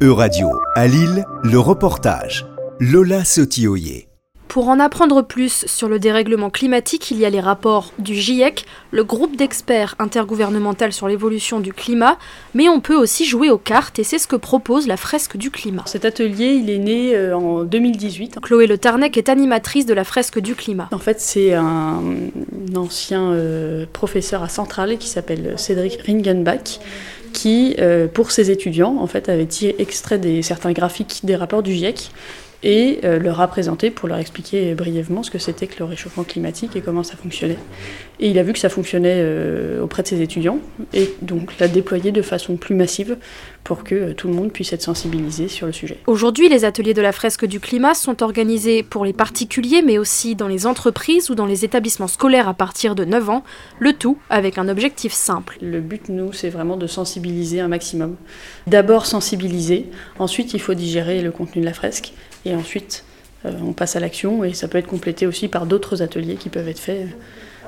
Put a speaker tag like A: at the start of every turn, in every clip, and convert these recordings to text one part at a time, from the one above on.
A: E-Radio, à Lille, le reportage. Lola Sotioyer.
B: Pour en apprendre plus sur le dérèglement climatique, il y a les rapports du GIEC, le groupe d'experts intergouvernemental sur l'évolution du climat, mais on peut aussi jouer aux cartes et c'est ce que propose la fresque du climat.
C: Cet atelier, il est né euh, en 2018.
B: Chloé Le Tarnec est animatrice de la fresque du climat.
C: En fait, c'est un, ancien euh, professeur à Centrale qui s'appelle Cédric Ringenbach qui, euh, pour ses étudiants, en fait, avait tiré extrait des certains graphiques des rapports du GIEC et euh, leur a présenté pour leur expliquer brièvement ce que c'était que le réchauffement climatique et comment ça fonctionnait. Et il a vu que ça fonctionnait euh, auprès de ses étudiants et donc l'a déployé de façon plus massive pour que euh, tout le monde puisse être sensibilisé sur le sujet.
B: Aujourd'hui, les ateliers de la fresque du climat sont organisés pour les particuliers mais aussi dans les entreprises ou dans les établissements scolaires à partir de 9 ans, le tout avec un objectif simple.
C: Le but, nous, c'est vraiment de sensibiliser un maximum. D'abord sensibiliser, ensuite il faut digérer le contenu de la fresque et ensuite euh, on passe à l'action et ça peut être complété aussi par d'autres ateliers qui peuvent être faits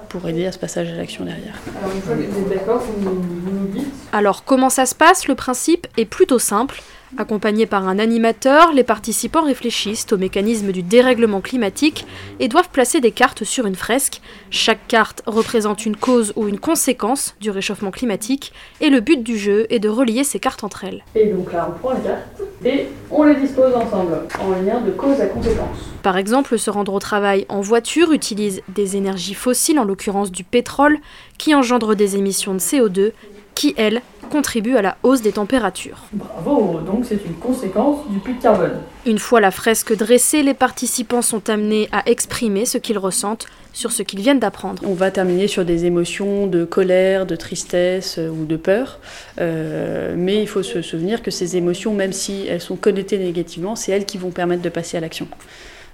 C: pour aider à ce passage à l'action derrière.
B: Alors une fois que vous êtes d'accord, vous nous dites Alors comment ça se passe? Le principe est plutôt simple. Accompagnés par un animateur, les participants réfléchissent au mécanisme du dérèglement climatique et doivent placer des cartes sur une fresque. Chaque carte représente une cause ou une conséquence du réchauffement climatique et le but du jeu est de relier ces cartes entre elles.
C: Et donc là, on prend les cartes et on les dispose ensemble en lien de cause à conséquence.
B: Par exemple, se rendre au travail en voiture utilise des énergies fossiles, en l'occurrence du pétrole, qui engendre des émissions de CO2 qui, elles, contribue à la hausse des températures.
C: Bravo, donc c'est une conséquence du puits de carbone.
B: Une fois la fresque dressée, les participants sont amenés à exprimer ce qu'ils ressentent sur ce qu'ils viennent d'apprendre.
C: On va terminer sur des émotions de colère, de tristesse euh, ou de peur, euh, mais il faut se souvenir que ces émotions, même si elles sont connotées négativement, c'est elles qui vont permettre de passer à l'action.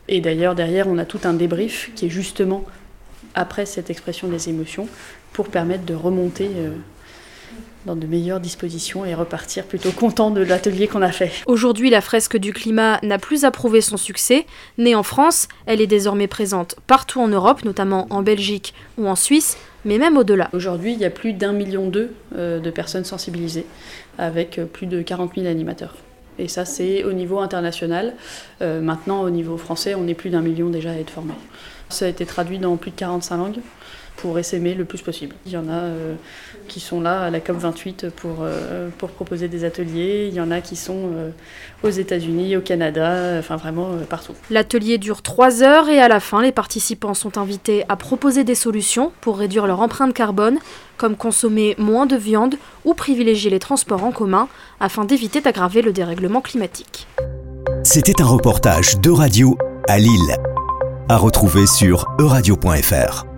C: Et d'ailleurs, derrière, on a tout un débrief qui est justement après cette expression des émotions pour permettre de remonter. Euh, dans de meilleures dispositions et repartir plutôt content de l'atelier qu'on a fait.
B: Aujourd'hui, la fresque du climat n'a plus à prouver son succès. Née en France, elle est désormais présente partout en Europe, notamment en Belgique ou en Suisse, mais même au-delà.
C: Aujourd'hui, il y a plus d'un million deux euh, de personnes sensibilisées, avec euh, plus de 40 000 animateurs. Et ça, c'est au niveau international. Euh, maintenant, au niveau français, on est plus d'un million déjà à être formés. Ça a été traduit dans plus de 45 langues pour essaimer le plus possible. Il y en a euh, qui sont là à la COP28 pour, euh, pour proposer des ateliers, il y en a qui sont euh, aux États-Unis, au Canada, enfin vraiment partout.
B: L'atelier dure trois heures et à la fin, les participants sont invités à proposer des solutions pour réduire leur empreinte carbone, comme consommer moins de viande ou privilégier les transports en commun afin d'éviter d'aggraver le dérèglement climatique.
A: C'était un reportage de radio à Lille, à retrouver sur euradio.fr.